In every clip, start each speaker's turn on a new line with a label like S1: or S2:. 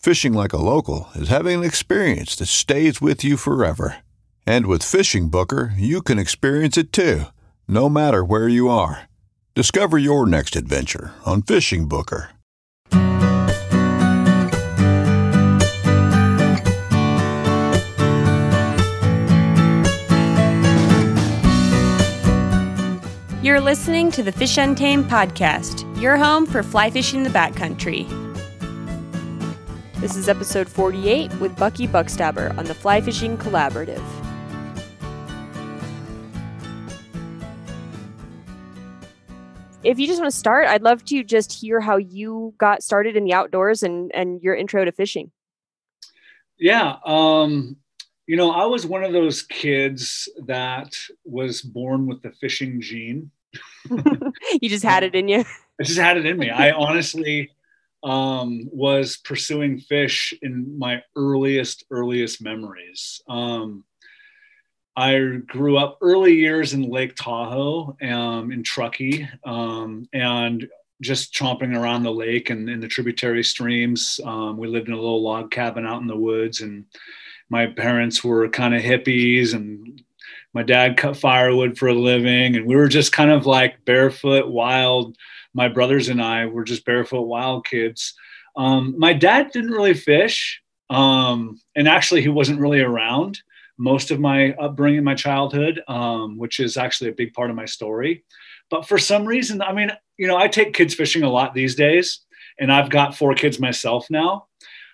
S1: Fishing like a local is having an experience that stays with you forever. And with Fishing Booker, you can experience it too, no matter where you are. Discover your next adventure on Fishing Booker.
S2: You're listening to the Fish Untamed podcast, your home for fly fishing the backcountry. This is episode 48 with Bucky Buchstaber on the Fly Fishing Collaborative. If you just want to start, I'd love to just hear how you got started in the outdoors and, and your intro to fishing.
S3: Yeah. Um, you know, I was one of those kids that was born with the fishing gene.
S2: you just had it in you.
S3: I just had it in me. I honestly um, was pursuing fish in my earliest, earliest memories. Um, I grew up early years in Lake Tahoe, um, in Truckee, um, and just chomping around the lake and in the tributary streams. Um, we lived in a little log cabin out in the woods, and my parents were kind of hippies, and my dad cut firewood for a living, and we were just kind of like barefoot, wild. My brothers and I were just barefoot, wild kids. Um, my dad didn't really fish, um, and actually, he wasn't really around most of my upbringing, my childhood, um, which is actually a big part of my story. But for some reason, I mean, you know, I take kids fishing a lot these days, and I've got four kids myself now.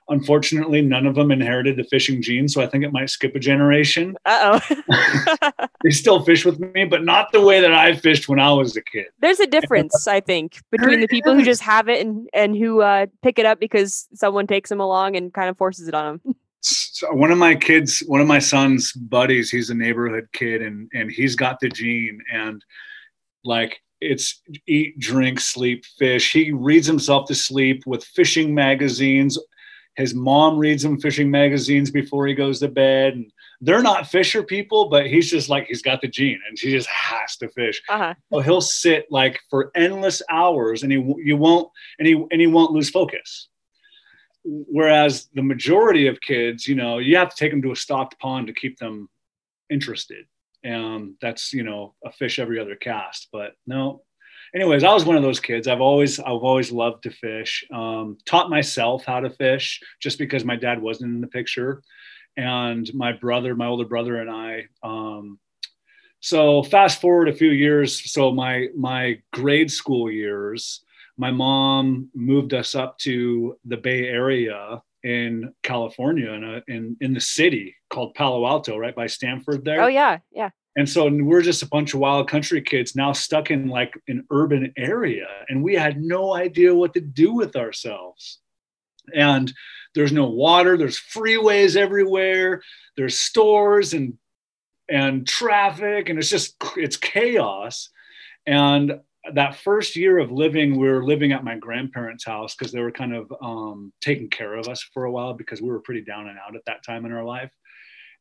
S3: Unfortunately, none of them inherited the fishing gene, so I think it might skip a generation.
S2: Uh oh.
S3: they still fish with me, but not the way that I fished when I was a kid.
S2: There's a difference, I think, between the people who just have it and and who uh, pick it up because someone takes them along and kind of forces it on them.
S3: So one of my kids, one of my son's buddies, he's a neighborhood kid, and and he's got the gene, and like it's eat, drink, sleep, fish. He reads himself to sleep with fishing magazines. His mom reads him fishing magazines before he goes to bed. And they're not fisher people, but he's just like he's got the gene, and he just has to fish.
S2: Uh-huh.
S3: So he'll sit like for endless hours, and he you won't and he and he won't lose focus. Whereas the majority of kids, you know, you have to take them to a stocked pond to keep them interested and that's you know a fish every other cast but no anyways i was one of those kids. I've always i've always loved to fish. Um, taught myself how to fish just because my dad wasn't in the picture. And my brother my older brother and i um, so fast forward a few years. So my my grade school years my mom moved us up to the bay area in California in, a, in in the city called Palo Alto, right by Stanford there.
S2: Oh yeah, yeah.
S3: And so we're just a bunch of wild country kids now stuck in like an urban area, and we had no idea what to do with ourselves. And there's no water, there's freeways everywhere, there's stores and and traffic, and it's just it's chaos. And that first year of living, we were living at my grandparents' house because they were kind of um, taking care of us for a while because we were pretty down and out at that time in our life.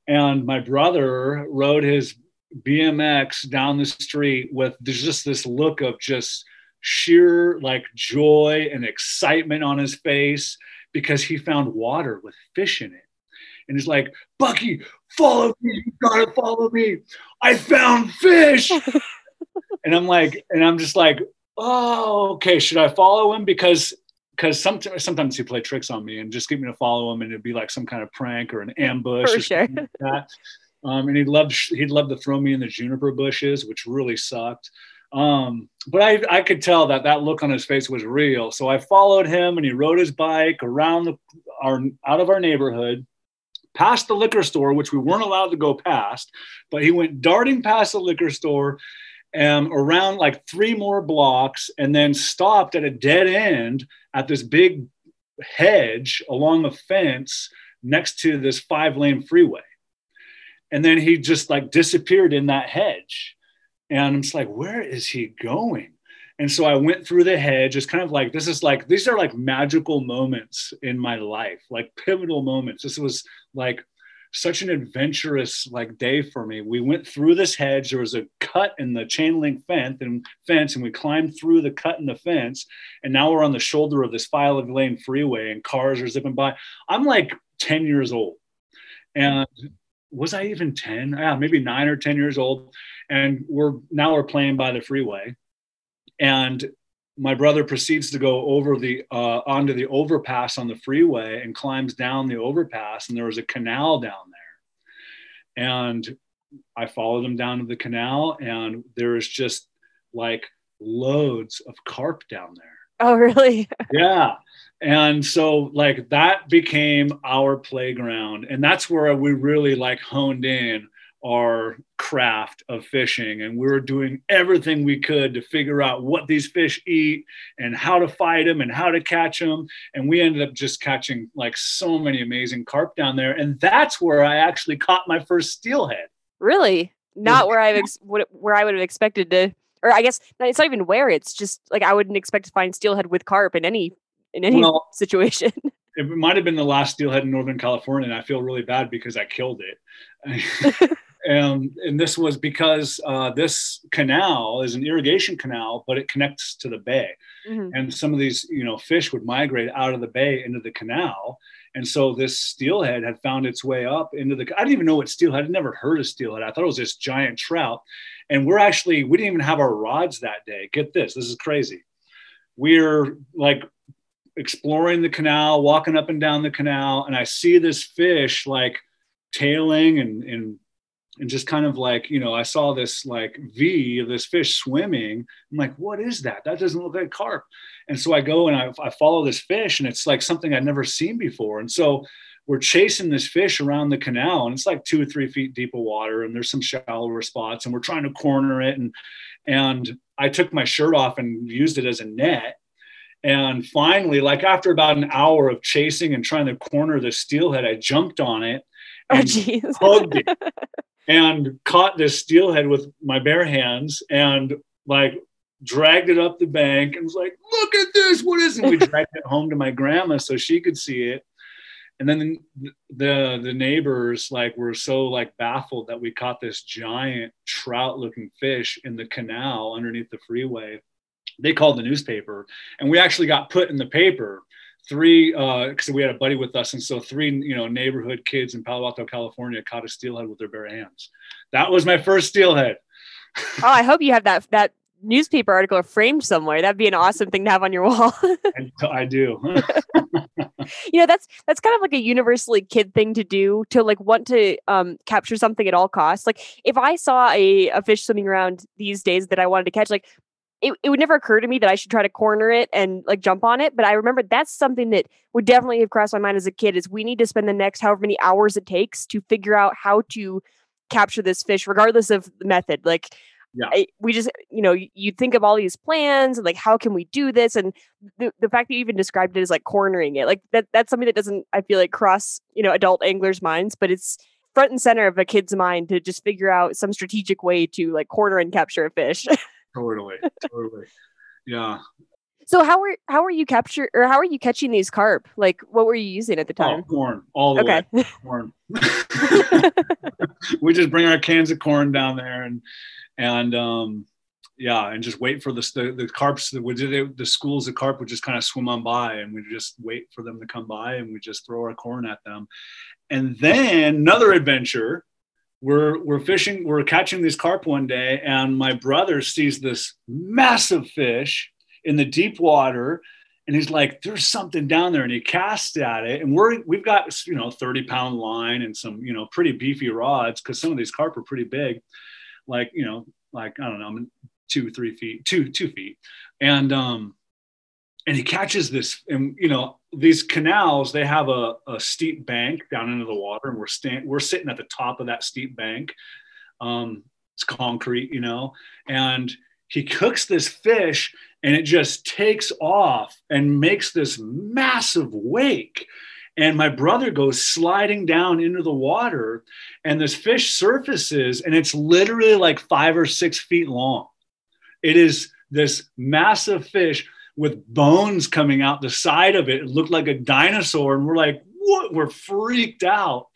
S3: And my brother rode his BMX down the street with there's just this look of just sheer like joy and excitement on his face because he found water with fish in it. And he's like, Bucky, follow me. You gotta follow me. I found fish. and I'm like, and I'm just like, oh, okay. Should I follow him? Because because sometimes sometimes he play tricks on me and just get me to follow him and it'd be like some kind of prank or an ambush
S2: For
S3: or
S2: sure.
S3: something like that. Um, and he loved he'd love to throw me in the juniper bushes, which really sucked. Um, but I I could tell that that look on his face was real. So I followed him and he rode his bike around the, our out of our neighborhood, past the liquor store, which we weren't allowed to go past. But he went darting past the liquor store and around like three more blocks and then stopped at a dead end at this big hedge along a fence next to this five lane freeway. And then he just like disappeared in that hedge. And I'm just like, where is he going? And so I went through the hedge. It's kind of like, this is like, these are like magical moments in my life, like pivotal moments. This was like such an adventurous like day for me. We went through this hedge. There was a cut in the chain link fence and fence, and we climbed through the cut in the fence. And now we're on the shoulder of this five lane freeway, and cars are zipping by. I'm like 10 years old, and was I even 10? Yeah, maybe nine or 10 years old. And we're now we're playing by the freeway, and my brother proceeds to go over the uh, onto the overpass on the freeway and climbs down the overpass and there was a canal down there and i followed him down to the canal and there is just like loads of carp down there
S2: Oh, really?
S3: yeah and so like that became our playground and that's where we really like honed in our craft of fishing and we were doing everything we could to figure out what these fish eat and how to fight them and how to catch them and we ended up just catching like so many amazing carp down there and that's where i actually caught my first steelhead
S2: Really? Not where I ex- where I would have expected to, or I guess it's not even where. It's just like I wouldn't expect to find steelhead with carp in any in any
S3: Well,
S2: situation.
S3: it might have been the last steelhead in northern california and i feel really bad because i killed it. And, and this was because uh, this canal is an irrigation canal but it connects to the bay.
S2: Mhm.
S3: and some of these you know fish would migrate out of the bay into the canal. And so this steelhead had found its way up into the i didn't even know what steelhead i'd never heard of steelhead. I thought it was this giant trout. And we're actually we didn't even have our rods that day. Get this this is crazy. We're like exploring the canal walking up and down the canal and i see this fish like tailing and and and just kind of like you know i saw this like v of this fish swimming. I'm like what is that? That doesn't look like carp. And so i go and I, I follow this fish and it's like something i'd never seen before. And so we're chasing this fish around the canal and it's like two or three feet deep of water and there's some shallower spots and we're trying to corner it. And and i took my shirt off and used it as a net and finally like after about an hour of chasing and trying to corner the steelhead i jumped on it
S2: Oh,
S3: and
S2: jeez.
S3: hugged it and caught this steelhead with my bare hands and like dragged it up the bank and was like, look at this. What is it? We dragged it home to my grandma so she could see it. And then the, the the neighbors like were so like baffled that we caught this giant trout looking fish in the canal underneath the freeway. They called the newspaper and we actually got put in the paper three because we had a buddy with us and so three you know neighborhood kids in palo alto california caught a steelhead with their bare hands that was my first steelhead
S2: Oh, I hope you have that that newspaper article framed somewhere. That'd be an awesome thing to have on your wall.
S3: and i do
S2: you know, that's that's kind of like a universally kid thing to do to like want to um capture something at all costs. Like if I saw a, a fish swimming around these days that I wanted to catch, like it, it would never occur to me that I should try to corner it and like jump on it. But I remember that's something that would definitely have crossed my mind as a kid is we need to spend the next however many hours it takes to figure out how to capture this fish, regardless of the method. Like
S3: Yeah.
S2: I, we just, you know, you, you think of all these plans and like, how can we do this? And the, the fact that you even described it as like cornering it, like that, that's something that doesn't, I feel like cross, you know, adult anglers' minds, but it's front and center of a kid's mind to just figure out some strategic way to like corner and capture a fish.
S3: totally totally yeah
S2: So how were how were you capture or how are you catching these carp? Like what were you using at the
S3: Oh,
S2: time?
S3: corn, all the
S2: okay.
S3: way. Corn. we just bring our cans of corn down there and and um, yeah, and just wait for the the, the carps. The, the, the schools of carp would just kind of swim on by, and we just wait for them to come by, and we just throw our corn at them. And then another adventure. We're we're fishing. We're catching these carp one day, and my brother sees this massive fish in the deep water and he's like there's something down there and he casts at it and we're we've got you know 30 pound line and some you know pretty beefy rods because some of these carp are pretty big like you know like i don't know two three feet two two feet and um and he catches this and you know these canals they have a, a steep bank down into the water and we're stand we're sitting at the top of that steep bank. Um it's concrete you know and he cooks this fish and it just takes off and makes this massive wake. And my brother goes sliding down into the water and this fish surfaces and it's literally like five or six feet long. It is this massive fish with bones coming out the side of it it looked like a dinosaur and we're like what? We're freaked out.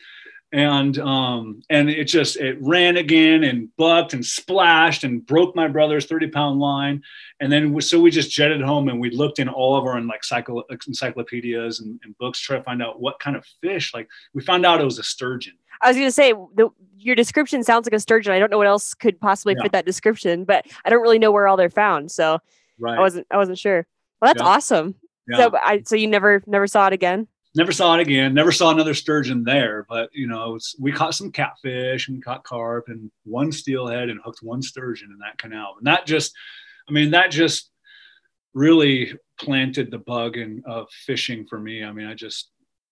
S3: And um and it just it ran again and bucked and splashed and broke my brother's 30 pound line. And then so we just jetted home and we looked in all of our like cycle, encyclopedias and, and books to try to find out what kind of fish like we found out it was a sturgeon.
S2: I was going to say the, your description sounds like a sturgeon. I don't know what else could possibly
S3: Yeah.
S2: fit that description, but I don't really know where all they're found, so
S3: right
S2: I wasn't I wasn't sure. Well, that's
S3: Yeah.
S2: awesome.
S3: yeah.
S2: So I so you never never saw it again.
S3: never saw it again never saw another sturgeon there but you know we caught some catfish and caught carp and one steelhead and hooked one sturgeon in that canal and that just i mean that just really planted the bug in of fishing for me i mean i just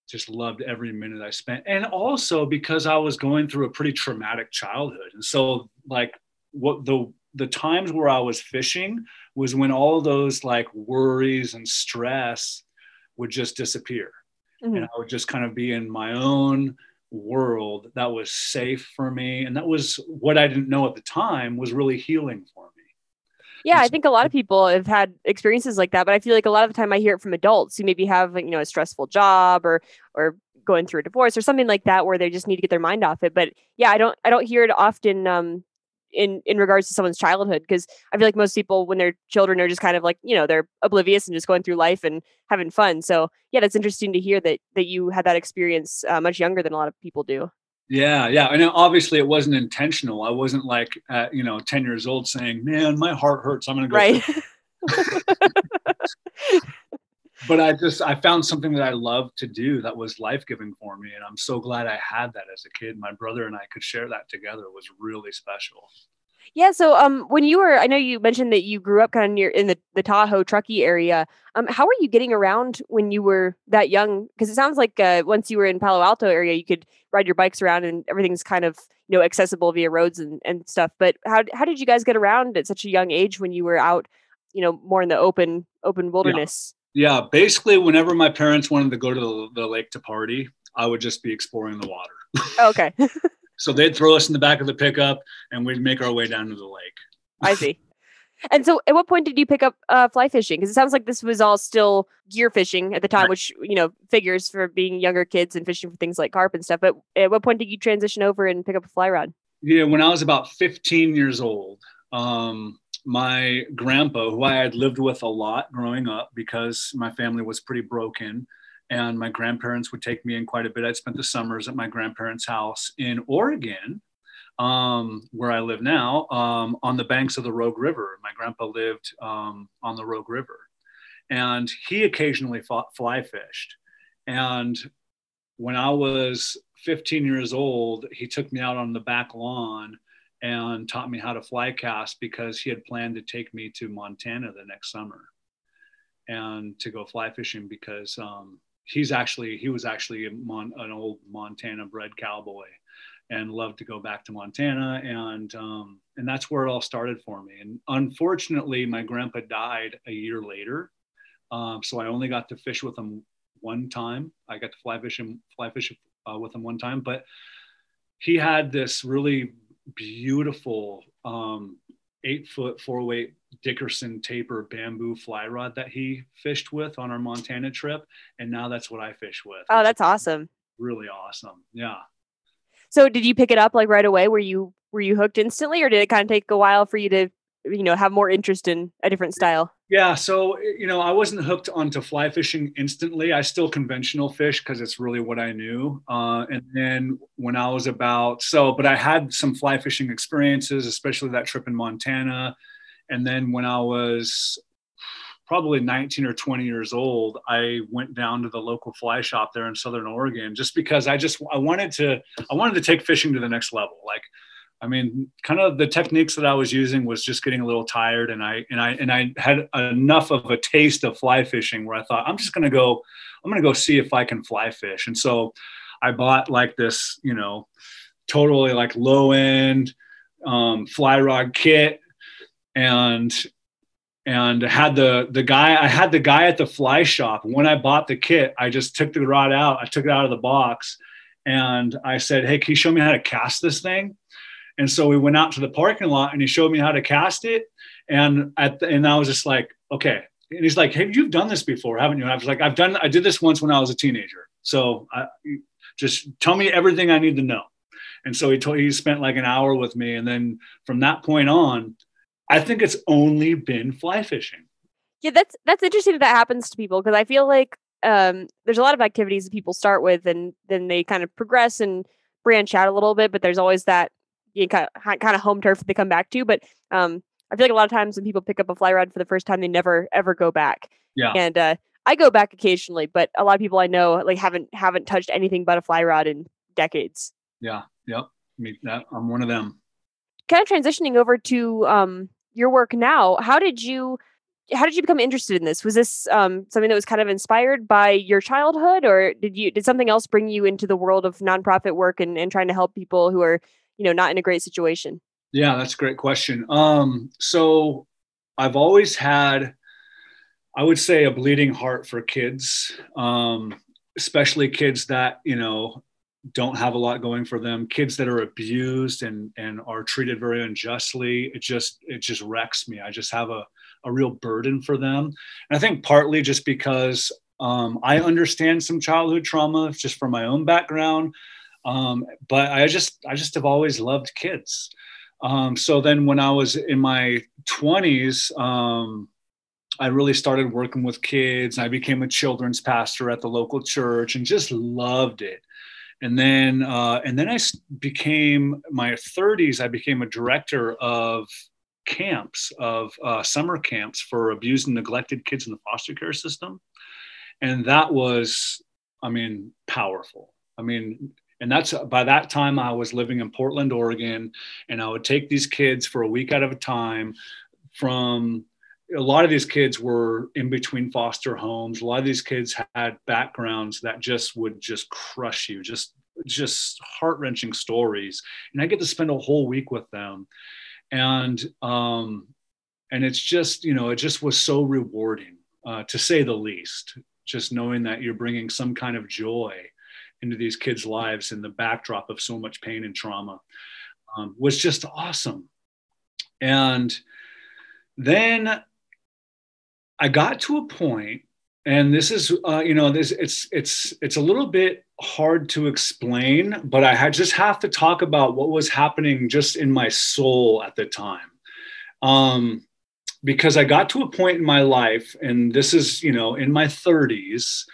S3: just loved every minute i spent and also because i was going through a pretty traumatic childhood and so like what the the times where i was fishing was when all those like worries and stress would just disappear
S2: Mhm.
S3: and I would just kind of be in my own world that was safe for me. And that was what I didn't know at the time was really healing for me.
S2: Yeah, I think a lot of people have had experiences like that, but I feel like a lot of the time I hear it from adults who maybe have you know a stressful job or or going through a divorce or something like that where they just need to get their mind off it. But yeah, I don't I don't hear it often um in in regards to someone's childhood because I feel like most people when they're children are just kind of like, you know, they're oblivious and just going through life and having fun. So, yeah, that's interesting to hear that that you had that experience uh, much younger than a lot of people do.
S3: Yeah, yeah. And obviously it wasn't intentional. I wasn't like, at, you know, 10 years old saying, man, my heart hurts. I'm going to go.
S2: Right.
S3: But I just, I found something that I loved to do that was life giving for me. And I'm so glad I had that as a kid. My brother and I could share that together It was really special.
S2: Yeah. So, um, when you were, I know you mentioned that you grew up kind of near in the, the Tahoe, Truckee area. Um, how were you getting around when you were that young? Because it sounds like uh, once you were in Palo Alto area, you could ride your bikes around and everything's kind of you know accessible via roads and, and stuff. But how how did you guys get around at such a young age when you were out, you know, more in the open open wilderness?
S3: Yeah, basically, whenever my parents wanted to go to the, the lake to party, I would just be exploring the water.
S2: Okay,
S3: So they'd throw us in the back of the pickup, and we'd make our way down to the lake.
S2: I see. And so, at what point did you pick up uh, fly fishing? Because it sounds like this was all still gear fishing at the time,
S3: Right.
S2: which you know figures for being younger kids and fishing for things like carp and stuff. But at what point did you transition over and pick up a fly rod?
S3: Yeah, when I was about 15 years old, um, my grandpa, who I had lived with a lot growing up because my family was pretty broken, and my grandparents would take me in quite a bit. I'd spent the summers at my grandparents' house in Oregon, um, where I live now, um, on the banks of the Rogue River. My grandpa lived um, on the Rogue River, and he occasionally fought, fly fished. And when I was 15 years old, he took me out on the back lawn and taught me how to fly cast because he had planned to take me to Montana the next summer and to go fly fishing because um, he's actually he was actually Mon- an old Montana bred cowboy and loved to go back to Montana and um, and that's where it all started for me. And unfortunately, my grandpa died a year later, um, so I only got to fish with him one time. I got to fly fish him fly fish uh, with him one time, but he had this really beautiful um, eight foot four weight Dickerson taper bamboo fly rod that he fished with on our Montana trip. And now that's what I fish with.
S2: Oh, that's awesome.
S3: Really awesome. Yeah.
S2: So did you pick it up like right away? Were you were you hooked instantly or did it kind of take a while for you to you know have more interest in a different style?
S3: Yeah, so you know, I wasn't hooked onto fly fishing instantly. I still conventional fish because it's really what I knew. Uh, and then when I was about so, but I had some fly fishing experiences, especially that trip in Montana. And then when I was probably 19 or 20 years old, I went down to the local fly shop there in Southern Oregon just because I just I wanted to I wanted to take fishing to the next level. Like I mean, kind of the techniques that I was using was just getting a little tired, and I and I and I had enough of a taste of fly fishing where I thought I'm just gonna go, I'm gonna go see if I can fly fish, and so I bought like this, you know, totally like low end um, fly rod kit, and and had the the guy I had the guy at the fly shop when I bought the kit. I just took the rod out, I took it out of the box, and I said, "Hey, can you show me how to cast this thing?" And so we went out to the parking lot and he showed me how to cast it. And at the, and I was just like, okay. And he's like, hey, you've done this before, haven't you? And I was like, I've done, I did this once when I was a teenager. So I, just tell me everything I need to know. And so he told, he spent like an hour with me. And then from that point on, I think it's only been fly fishing.
S2: Yeah, that's that's interesting that that happens to people because I feel like um, there's a lot of activities that people start with and then they kind of progress and branch out a little bit, but there's always that you kind of kind of home turf they come back to. But um, I feel like a lot of times when people pick up a fly rod for the first time, they never ever go back.
S3: Yeah.
S2: And uh, I go back occasionally, but a lot of people I know like haven't haven't touched anything but a fly rod in decades.
S3: Yeah. Yep. Me, that, I'm one of them.
S2: Kind of transitioning over to um, your work now. How did you? How did you become interested in this? Was this um, something that was kind of inspired by your childhood, or did you did something else bring you into the world of nonprofit work and, and trying to help people who are you know not in a great situation?
S3: Yeah that's a great question. Um so i've always had i would say a bleeding heart for kids um especially kids that you know don't have a lot going for them kids that are abused and and are treated very unjustly. It just it just wrecks me. I just have a, a real burden for them. And i think partly just because um, i understand some childhood trauma just from my own background um, but I just I just have always loved kids. Um, so then when I was in my 20s, um, I really started working with kids. I became a children's pastor at the local church and just loved it. And then uh, and then I became my 30s. I became a director of camps of uh, summer camps for abused and neglected kids in the foster care system, and that was, I mean, powerful. I mean, and that's by that time I was living in Portland, Oregon, and I would take these kids for a week out of a time from a lot of these kids were in between foster homes. A lot of these kids had backgrounds that just would just crush you, just just heart wrenching stories. And I get to spend a whole week with them, and um, and it's just you know it just was so rewarding uh, to say the least. Just knowing that you're bringing some kind of joy into these kids' lives in the backdrop of so much pain and trauma um, was just awesome. And then I got to a point, and this is, uh, you know, this it's it's it's a little bit hard to explain, but I had just have to talk about what was happening just in my soul at the time. Um, because I got to a point in my life, and this is, you know, in my 30s,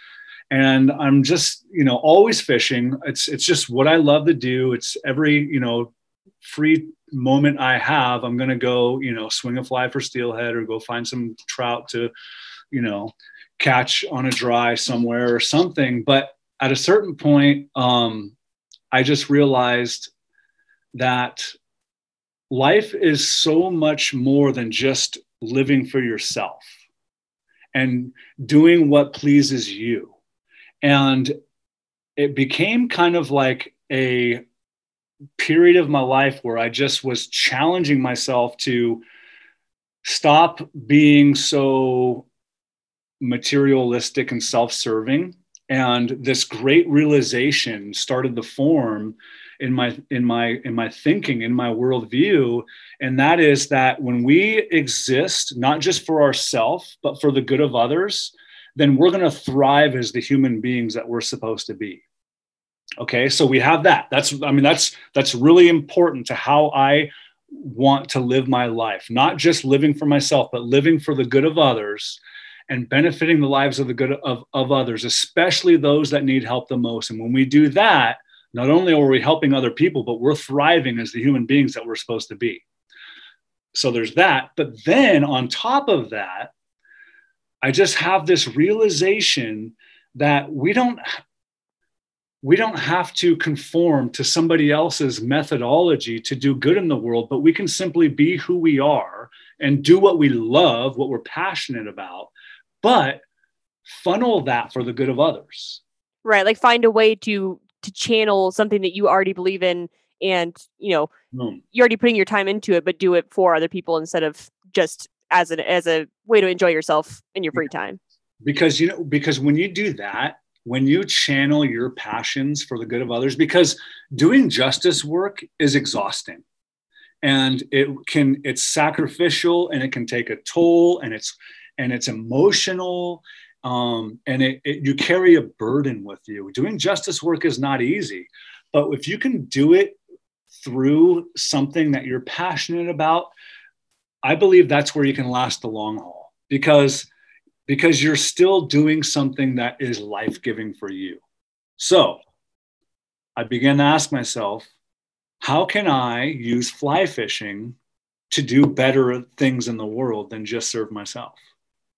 S3: and i'm just you know always fishing. It's it's just what i love to do. It's every you know free moment i have i'm to go you know swing a fly for steelhead or go find some trout to you know catch on a dry somewhere or something. But at a certain point um i just realized that life is so much more than just living for yourself and doing what pleases you and it became kind of like a period of my life where I just was challenging myself to stop being so materialistic and self serving. And this great realization started to form. in my in my in my thinking in my worldview and that is that when we exist not just for ourselves but for the good of others then we're going to thrive as the human beings that we're supposed to be. Okay so we have that. That's i mean that's that's really important to how i want to live my life not just living for myself but living for the good of others and benefiting the lives of the good of, of others especially those that need help the most. And when we do that not only are we helping other people but we're thriving as the human beings that we're supposed to be. So there's that. But then on top of that i just have this realization that we don't we don't have to conform to somebody else's methodology to do good in the world, but we can simply be who we are and do what we love, what we're passionate about, but funnel that for the good of others.
S2: Right. Like find a way to to channel something that you already believe in and, you know, mm. you're already putting your time into it, but do it for other people instead of just as an as a way to enjoy yourself in your free time.
S3: Because you know, because when you do that, when you channel your passions for the good of others because doing justice work is exhausting. And it can it's sacrificial and it can take a toll and it's and it's emotional um, and it, it, you carry a burden with you. Doing justice work is not easy but if you can do it through something that you're passionate about i believe that's where you can last the long haul because because you're still doing something that is life giving for you. So I began to ask myself, how can I use fly fishing to do better things in the world than just serve myself?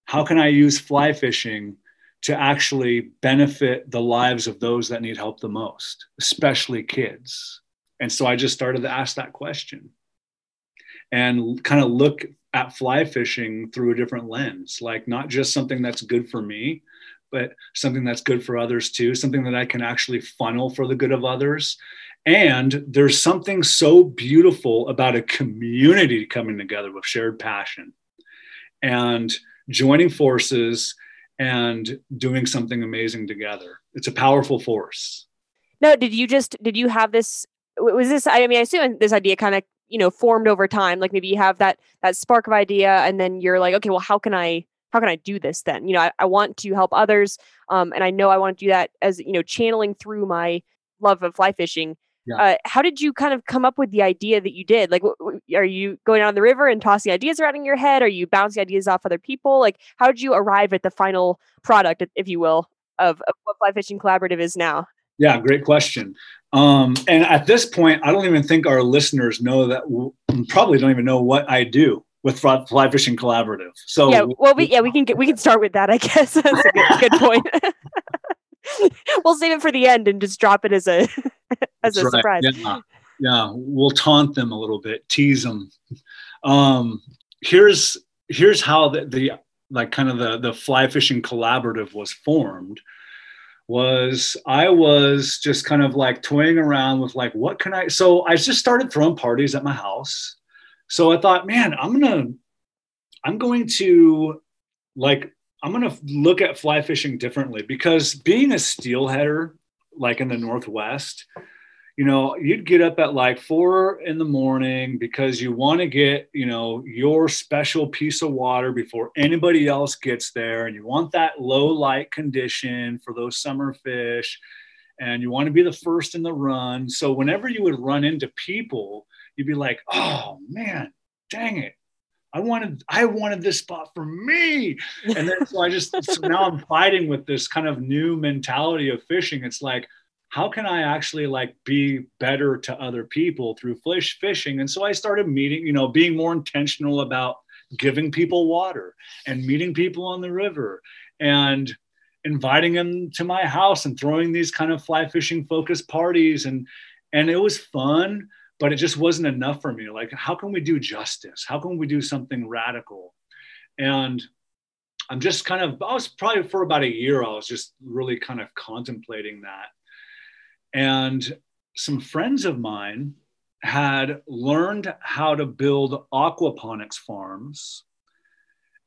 S3: How can I use fly fishing to actually benefit the lives of those that need help the most, especially kids? And so I just started to ask that question and kind of look at fly fishing through a different lens, like not just something that's good for me, but something that's good for others too, something that I can actually funnel for the good of others. And there's something so beautiful about a community coming together with shared passion and joining forces and doing something amazing together. It's a powerful force.
S2: No, did you just did you have this was this I mean I assume this idea kind of you know formed over time like maybe you have that that spark of idea and then you're like okay well how can i how can i do this then? You know i, I want to help others um, and i know i want to do that as you know channeling through my love of fly fishing. Yeah. uh, how did you kind of come up with the idea that you did? Like w- w- are you going out on the river and tossing ideas around in your head? Are you bouncing ideas off other people? Like how did you arrive at the final product if you will of, of what fly fishing collaborative is now?
S3: Yeah, great question. Um, and at this point, I don't even think our listeners know that. Probably don't even know what I do with Fly Fishing Collaborative. So
S2: yeah, well, we, yeah, we can get we can start with that. I guess that's a good, good point. we'll save it for the end and just drop it as a as that's a right. surprise.
S3: Yeah. yeah, we'll taunt them a little bit, tease them. Um, here's here's how the, the like kind of the the fly fishing collaborative was formed was I was just kind of like toying around with like, what can I? So I just started throwing parties at my house. So I thought, man, I'm gonna, I'm going to like, I'm gonna look at fly fishing differently because being a steelheader, like in the Northwest, you know, you'd get up at like four in the morning because you want to get, you know, your special piece of water before anybody else gets there. And you want that low light condition for those summer fish. And you want to be the first in the run. So whenever you would run into people, you'd be like, oh man, dang it. I wanted I wanted this spot for me. And then so I just so now I'm fighting with this kind of new mentality of fishing. It's like, how can I actually like be better to other people through fish fishing? And so I started meeting, you know, being more intentional about giving people water and meeting people on the river and inviting them to my house and throwing these kind of fly fishing focused parties. And and it was fun but it just wasn't enough for me. Like how can we do justice? How can we do something radical? And i'm just kind of i was probably for about a year i was just really kind of contemplating that and some friends of mine had learned how to build aquaponics farms.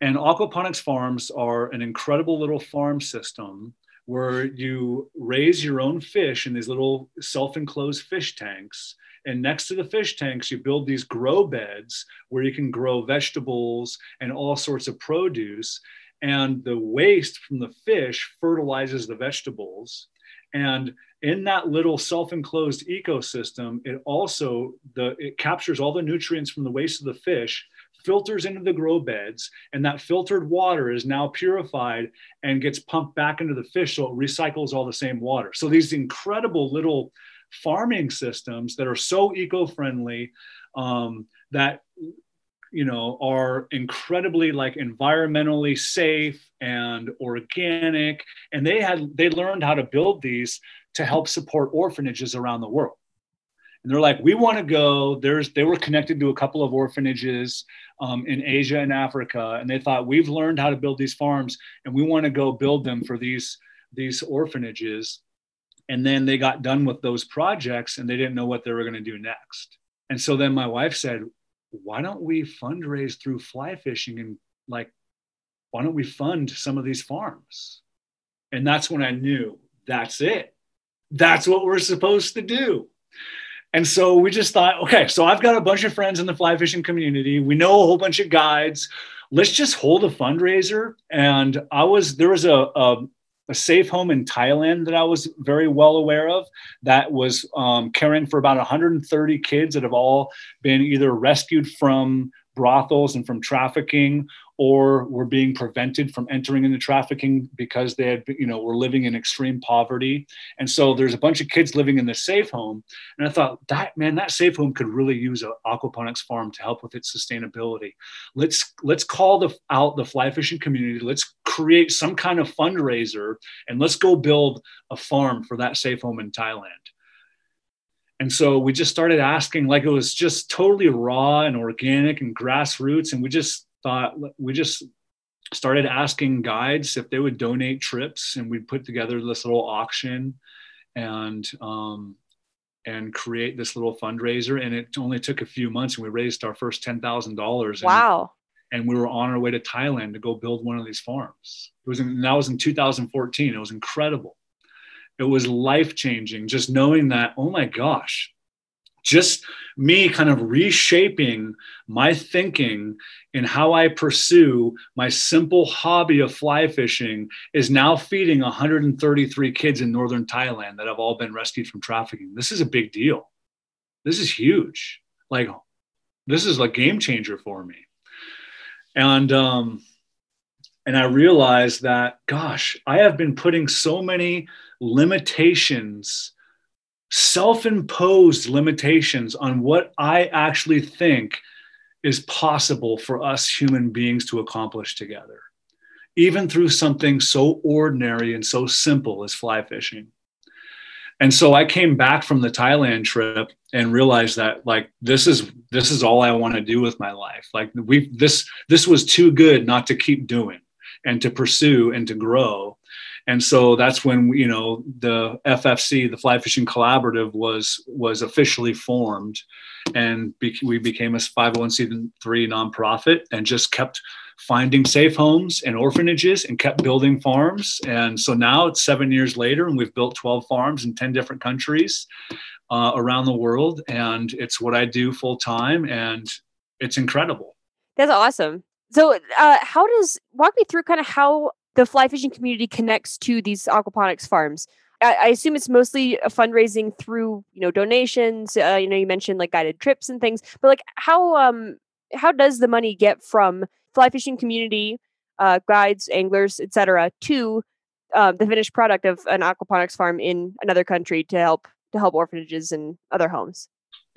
S3: And aquaponics farms are an incredible little farm system where you raise your own fish in these little self-enclosed fish tanks. And next to the fish tanks you build these grow beds where you can grow vegetables and all sorts of produce. And the waste from the fish fertilizes the vegetables. And in that little self-enclosed ecosystem it also the it captures all the nutrients from the waste of the fish filters into the grow beds and that filtered water is now purified and gets pumped back into the fish so it recycles all the same water. So these incredible little farming systems that are so eco-friendly um, that you know are incredibly like environmentally safe and organic and they had they learned how to build these to help support orphanages around the world. And they're like we want to go. There's they were connected to a couple of orphanages um, in asia and africa and they thought we've learned how to build these farms and we want to go build them for these these orphanages. And then they got done with those projects and they didn't know what they were going to do next. And so then my wife said why don't we fundraise through fly fishing and like why don't we fund some of these farms? And that's when i knew that's it. That's what we're supposed to do. And so we just thought okay so i've got a bunch of friends in the fly fishing community. We know a whole bunch of guides. Let's just hold a fundraiser. And i was there was a, a a safe home in Thailand that I was very well aware of that was um, caring for about 130 kids that have all been either rescued from brothels and from trafficking or were being prevented from entering into trafficking because they had you know were living in extreme poverty. And so there's a bunch of kids living in the safe home. And i thought that man that safe home could really use an aquaponics farm to help with its sustainability. Let's let's call the out the fly fishing community. Let's create some kind of fundraiser and let's go build a farm for that safe home in thailand. And so we just started asking like it was just totally raw and organic and grassroots. And we just thought we just started asking guides if they would donate trips and we'd put together this little auction and um, and create this little fundraiser. And it only took a few months and we raised our first $10,000
S2: wow.
S3: and, we were on our way to Thailand to go build one of these farms. It was in, that was in 2014 it was incredible. It was life changing just knowing that oh my gosh just me kind of reshaping my thinking in how I pursue my simple hobby of fly fishing is now feeding 133 kids in northern Thailand that have all been rescued from trafficking. This is a big deal. This is huge. Like, this is a game changer for me. And, um, and I realized that, gosh, I have been putting so many limitations self imposed limitations on what I actually think is possible for us human beings to accomplish together, even through something so ordinary and so simple as fly fishing. And so I came back from the Thailand trip and realized that like this is this is all I want to do with my life. Like we this this was too good not to keep doing and to pursue and to grow and so that's when you know the FFC, the Fly Fishing Collaborative, was was officially formed, and be, we became a 501c3 nonprofit, and just kept finding safe homes and orphanages and kept building farms. And so now it's seven years later, and we've built 12 farms in 10 different countries uh, around the world, and it's what I do full time, and it's incredible.
S2: That's awesome. So, uh, how does walk me through kind of how the fly fishing community connects to these aquaponics farms. I, I assume it's mostly a fundraising through you know donations. Uh, you know, you mentioned like guided trips and things, but like how um how does the money get from fly fishing community, uh, guides, anglers, etc., to uh, the finished product of an aquaponics farm in another country to help to help orphanages and other homes?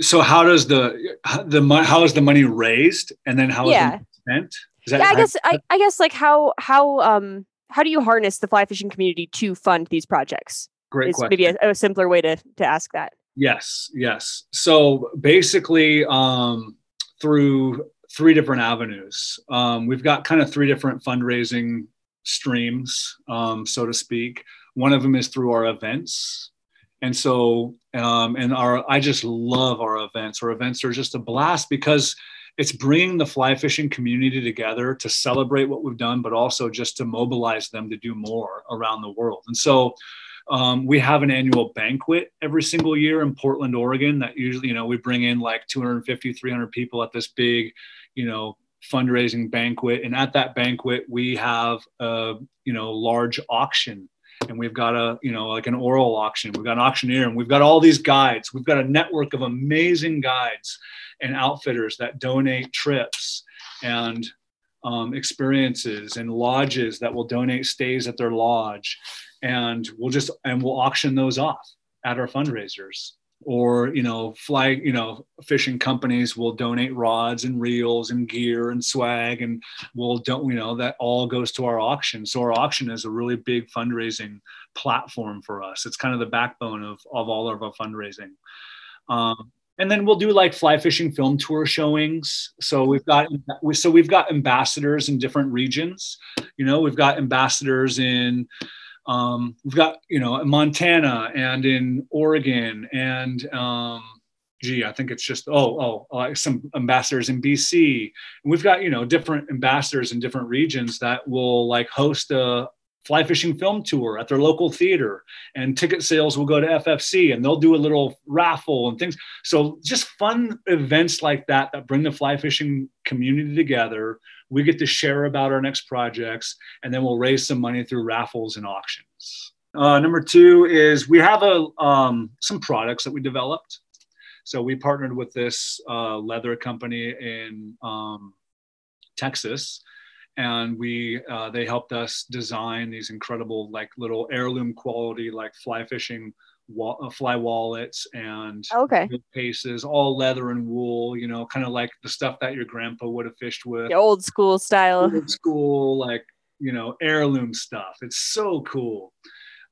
S3: So how does the the how is the money raised, and then how
S2: yeah.
S3: is
S2: That, yeah, I guess I, I guess like how how um how do you harness the fly fishing community to fund these projects?
S3: Great
S2: is
S3: question.
S2: maybe a, a, simpler way to to ask that.
S3: Yes, yes. So basically, um, through three different avenues, um, we've got kind of three different fundraising streams, um, so to speak. One of them is through our events, and so um, and our I just love our events. Our events are just a blast because it's bringing the fly fishing community together to celebrate what we've done, but also just to mobilize them to do more around the world. And so um, we have an annual banquet every single year in Portland, Oregon. That usually, you know, we bring in like 250, 300 people at this big, you know, fundraising banquet. And at that banquet, we have a, you know, large auction and we've got a you know like an oral auction we've got an auctioneer and we've got all these guides. We've got a network of amazing guides and outfitters that donate trips and um, experiences and lodges that will donate stays at their lodge. And we'll just and we'll auction those off at our fundraisers or you know fly you know fishing companies will donate rods and reels and gear and swag and we'll don't you know that all goes to our auction. So our auction is a really big fundraising platform for us. It's kind of the backbone of, of all of our fundraising. Um, and then we'll do like fly fishing film tour showings. So we've got so we've got ambassadors in different regions. You know we've got ambassadors in um, we've got you know in Montana and in Oregon and um, gee, I think it's just oh oh uh, some ambassadors in BC. And we've got you know different ambassadors in different regions that will like host a fly fishing film tour at their local theater. And ticket sales will go to ffc and they'll do a little raffle and things. So just fun events like that that bring the fly fishing community together we get to share about our next projects, and then we'll raise some money through raffles and auctions. Uh, number two is we have a um, some products that we developed. So we partnered with this uh, leather company in um, Texas, and we uh, they helped us design these incredible like little heirloom quality like fly fishing uh, fly wallets and
S2: okay
S3: paces, all leather and wool. You know, kind of like the stuff that your grandpa would have fished with.
S2: The old school style.
S3: Old school, like you know, heirloom stuff. It's so cool.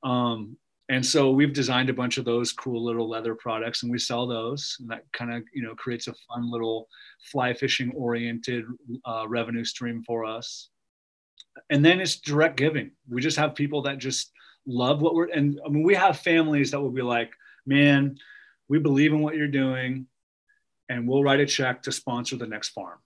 S3: Um, and so we've designed a bunch of those cool little leather products, and we sell those. And that kind of you know creates a fun little fly fishing oriented uh, revenue stream for us. And then it's direct giving. We just have people that just love what we're and I mean we have families that will be like, man, we believe in what you're doing, and we'll write a check to sponsor the next farm.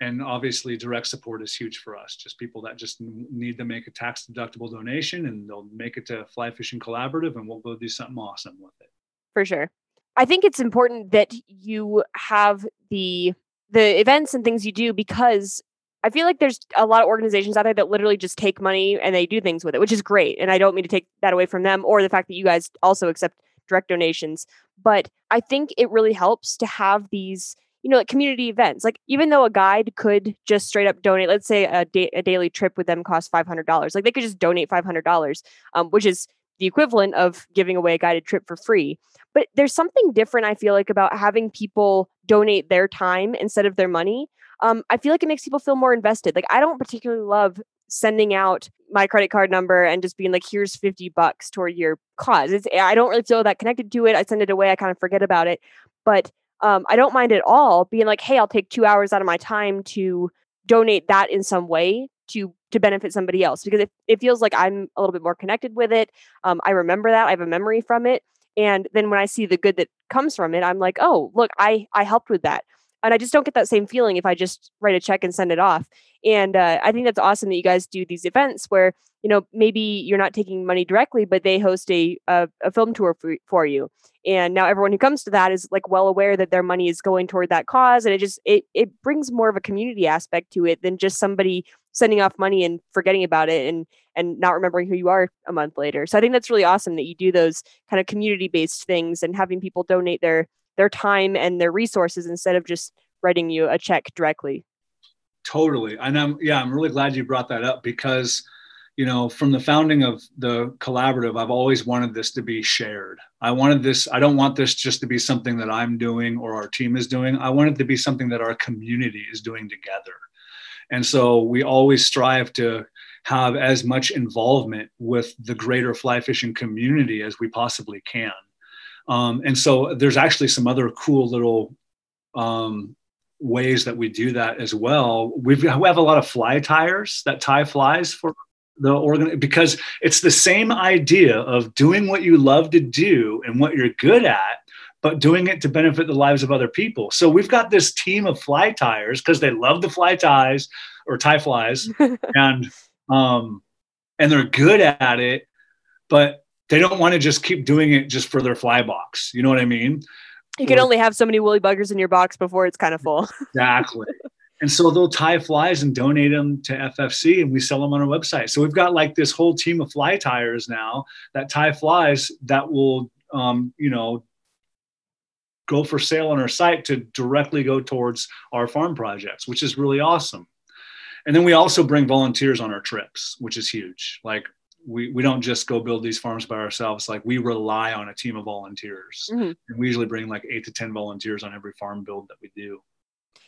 S3: And obviously, direct support is huge for us. Just people that just need to make a tax deductible donation, and they'll make it to Fly Fishing Collaborative, and we'll go do something awesome with it.
S2: For sure, I think it's important that you have the the events and things you do because I feel like there's a lot of organizations out there that literally just take money and they do things with it, which is great. And I don't mean to take that away from them or the fact that you guys also accept direct donations. But I think it really helps to have these, you know, like community events. Like even though a guide could just straight up donate, let's say a, da- a daily trip with them costs five hundred dollars, like they could just donate five hundred dollars, um, which is the equivalent of giving away a guided trip for free. But there's something different I feel like about having people donate their time instead of their money um, I feel like it makes people feel more invested. Like I don't particularly love sending out my credit card number and just being like, here's 50 bucks toward your cause. It's, I don't really feel that connected to it. I send it away. I kind of forget about it. But um, I don't mind at all being like, hey, I'll take two hours out of my time to donate that in some way to to benefit somebody else because it, it feels like I'm a little bit more connected with it. Um, I remember that. I have a memory from it. And then when I see the good that comes from it, I'm like, oh, look, I I helped with that and I just don't get that same feeling if I just write a check and send it off. And uh, I think that's awesome that you guys do these events where you know maybe you're not taking money directly, but they host a a, a film tour for, for you. And now everyone who comes to that is like well aware that their money is going toward that cause, and it just it it brings more of a community aspect to it than just somebody sending off money and forgetting about it and and not remembering who you are a month later. So I think that's really awesome that you do those kind of community based things and having people donate their their time and their resources instead of just writing you a check directly.
S3: Totally. And I'm, yeah, I'm really glad you brought that up because, you know, from the founding of the collaborative, I've always wanted this to be shared. I wanted this, I don't want this just to be something that I'm doing or our team is doing. I want it to be something that our community is doing together. And so we always strive to have as much involvement with the greater fly fishing community as we possibly can. Um, and so there's actually some other cool little um, ways that we do that as well. We've, we have a lot of fly tyers that tie flies for the organ because it's the same idea of doing what you love to do and what you're good at, but doing it to benefit the lives of other people. So we've got this team of fly tyers because they love the fly ties or tie flies, and um, and they're good at it, but they don't want to just keep doing it just for their fly box. You know what I mean?
S2: You can only have so many woolly buggers in your box before it's kind of full.
S3: exactly. And so they'll tie flies and donate them to FFC and we sell them on our website. So we've got like this whole team of fly tyers now that tie flies that will, um, you know, go for sale on our site to directly go towards our farm projects, which is really awesome. And then we also bring volunteers on our trips, which is huge. Like we, we don't just go build these farms by ourselves. Like we rely on a team of volunteers mm-hmm. and we usually bring like eight to 10 volunteers on every farm build that we do.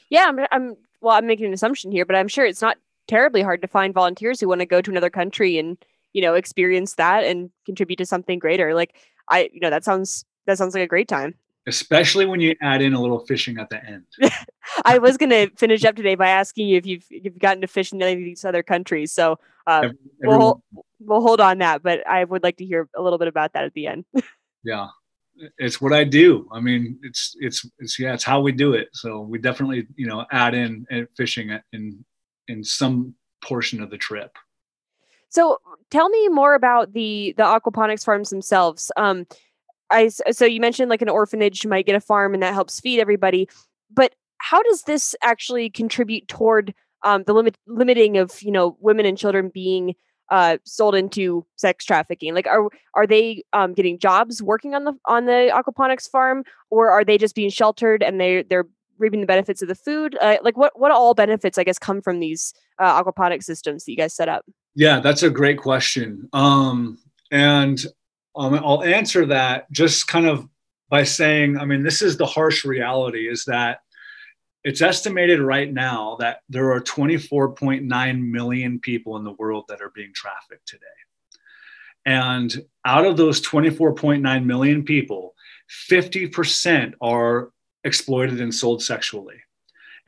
S2: Yeah. I'm, I'm well, I'm making an assumption here, but I'm sure it's not terribly hard to find volunteers who want to go to another country and, you know, experience that and contribute to something greater. Like I, you know, that sounds, that sounds like a great time.
S3: Especially when you add in a little fishing at the end.
S2: I was going to finish up today by asking you if you've, if you've gotten to fish in any of these other countries. So uh, we'll, we'll hold on that, but I would like to hear a little bit about that at the end.
S3: yeah it's what I do. I mean, it's it's it's yeah, it's how we do it. So we definitely you know add in uh, fishing in in some portion of the trip.
S2: So tell me more about the the aquaponics farms themselves. Um, I so you mentioned like an orphanage might get a farm and that helps feed everybody, but how does this actually contribute toward um, the limit limiting of you know women and children being uh, sold into sex trafficking? Like, are are they um, getting jobs working on the on the aquaponics farm, or are they just being sheltered and they they're reaping the benefits of the food? Uh, like, what what all benefits I guess come from these uh, aquaponic systems that you guys set up?
S3: Yeah, that's a great question, um, and um, I'll answer that just kind of by saying, I mean, this is the harsh reality: is that it's estimated right now that there are 24.9 million people in the world that are being trafficked today. And out of those 24.9 million people, 50% are exploited and sold sexually.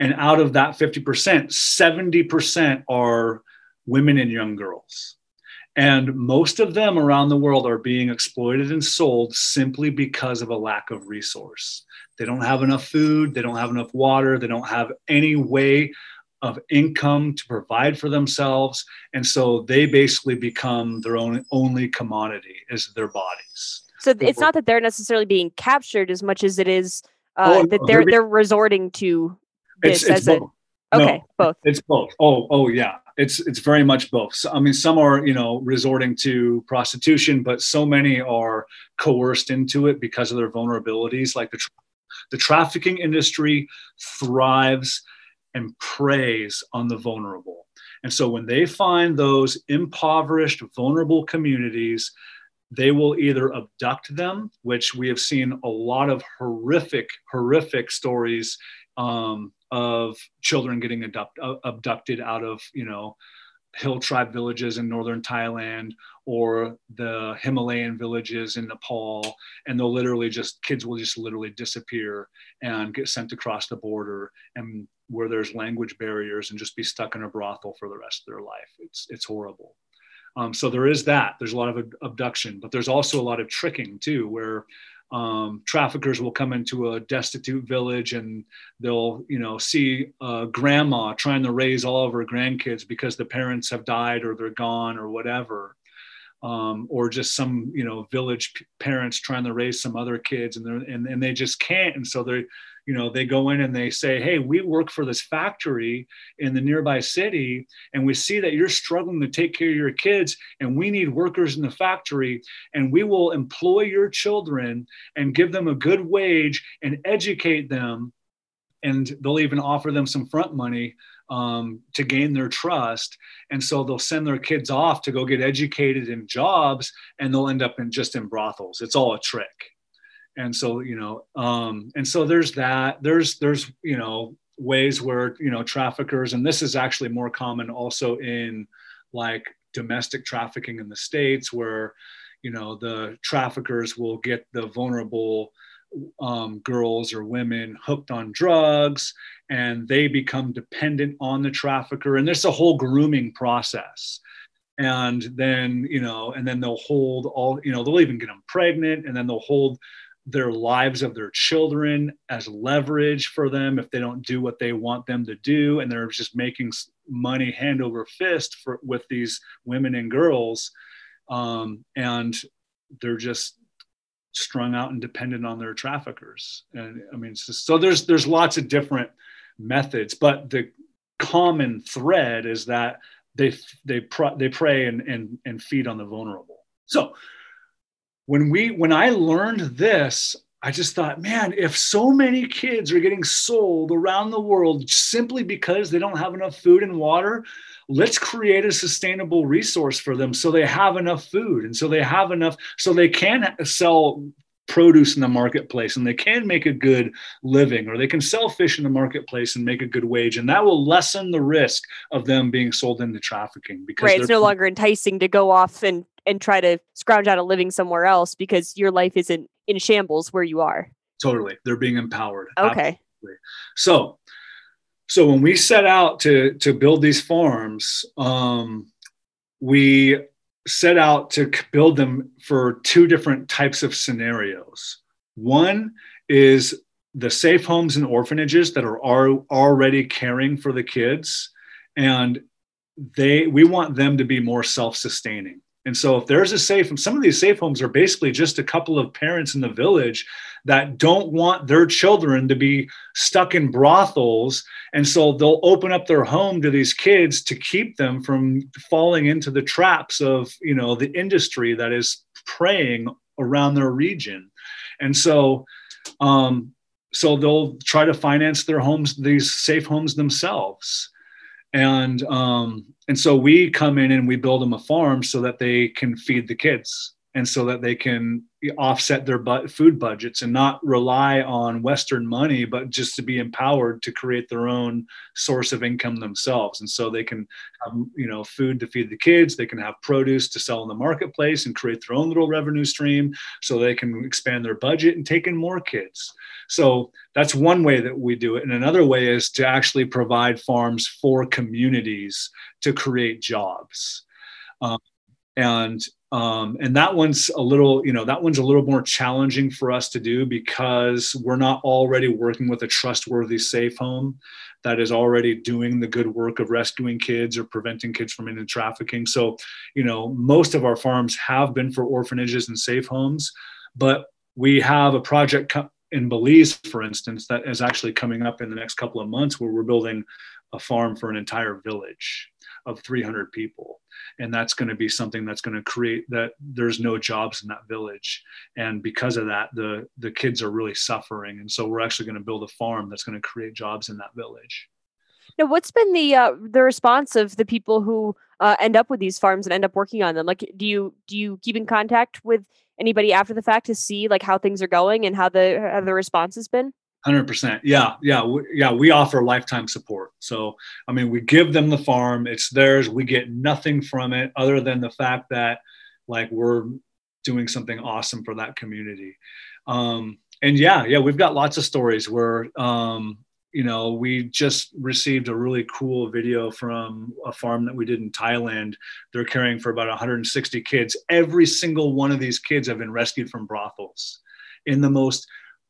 S3: And out of that 50%, 70% are women and young girls. And most of them around the world are being exploited and sold simply because of a lack of resource. They don't have enough food, they don't have enough water, they don't have any way of income to provide for themselves. And so they basically become their own only commodity is their bodies.
S2: So it's not that they're necessarily being captured as much as it is uh, oh, that they're they're resorting to this it's, it's as both. a okay, no, both.
S3: It's both. Oh, oh yeah. It's it's very much both. So, I mean, some are you know resorting to prostitution, but so many are coerced into it because of their vulnerabilities, like the the trafficking industry thrives and preys on the vulnerable. And so when they find those impoverished, vulnerable communities, they will either abduct them, which we have seen a lot of horrific, horrific stories um, of children getting abduct, abducted out of, you know, hill tribe villages in northern Thailand or the Himalayan villages in Nepal. And they'll literally just, kids will just literally disappear and get sent across the border and where there's language barriers and just be stuck in a brothel for the rest of their life. It's, it's horrible. Um, so there is that. There's a lot of abduction, but there's also a lot of tricking too, where um, traffickers will come into a destitute village and they'll you know see a grandma trying to raise all of her grandkids because the parents have died or they're gone or whatever. Um, or just some you know village p- parents trying to raise some other kids and, and and they just can't. And so they're you know they go in and they say hey we work for this factory in the nearby city and we see that you're struggling to take care of your kids and we need workers in the factory and we will employ your children and give them a good wage and educate them and they'll even offer them some front money um, to gain their trust. And so they'll send their kids off to go get educated in jobs and they'll end up in just in brothels. It's all a trick and so you know um, and so there's that there's there's you know ways where you know traffickers and this is actually more common also in like domestic trafficking in the states where you know the traffickers will get the vulnerable um, girls or women hooked on drugs and they become dependent on the trafficker. And there's a whole grooming process. And then you know and then they'll hold all you know they'll even get them pregnant and then they'll hold their lives of their children as leverage for them if they don't do what they want them to do. And they're just making money hand over fist for with these women and girls. Um, and they're just strung out and dependent on their traffickers. And i mean just, so there's there's lots of different methods but the common thread is that they they pr- they prey and, and and feed on the vulnerable. So when we when i learned this i just thought man if so many kids are getting sold around the world simply because they don't have enough food and water let's create a sustainable resource for them so they have enough food and so they have enough so they can sell produce in the marketplace and they can make a good living or they can sell fish in the marketplace and make a good wage and that will lessen the risk of them being sold into trafficking
S2: because right, it's no longer enticing to go off and and try to scrounge out a living somewhere else because your life isn't in shambles where you are.
S3: Totally. They're being empowered.
S2: Okay.
S3: Absolutely. So so when we set out to to build these farms, um, we set out to build them for two different types of scenarios. One is the safe homes and orphanages that are already caring for the kids and they we want them to be more self-sustaining and so if there's a safe, some of these safe homes are basically just a couple of parents in the village that don't want their children to be stuck in brothels. And so they'll open up their home to these kids to keep them from falling into the traps of, you know, the industry that is preying around their region. And so, um, so they'll try to finance their homes, these safe homes themselves and um, and so we come in and we build them a farm so that they can feed the kids and so that they can offset their food budgets and not rely on western money but just to be empowered to create their own source of income themselves. And so they can have you know food to feed the kids they can have produce to sell in the marketplace and create their own little revenue stream so they can expand their budget and take in more kids. So that's one way that we do it. And another way is to actually provide farms for communities to create jobs. Um, and um, and that one's a little you know that one's a little more challenging for us to do because we're not already working with a trustworthy safe home that is already doing the good work of rescuing kids or preventing kids from into trafficking. So you know most of our farms have been for orphanages and safe homes but we have a project in belize for instance that is actually coming up in the next couple of months where we're building a farm for an entire village of 300 people. And that's going to be something that's going to create that there's no jobs in that village. And because of that the the kids are really suffering. And so we're actually going to build a farm that's going to create jobs in that village.
S2: Now what's been the uh, the response of the people who uh, end up with these farms and end up working on them? Like do you do you keep in contact with anybody after the fact to see like how things are going and how the how the response has been
S3: Hundred percent. Yeah, yeah, we, yeah. We offer lifetime support. So, I mean, we give them the farm; it's theirs. We get nothing from it other than the fact that, like, we're doing something awesome for that community. Um, and yeah, yeah, we've got lots of stories where, um, you know, we just received a really cool video from a farm that we did in Thailand. They're caring for about 160 kids. Every single one of these kids have been rescued from brothels in the most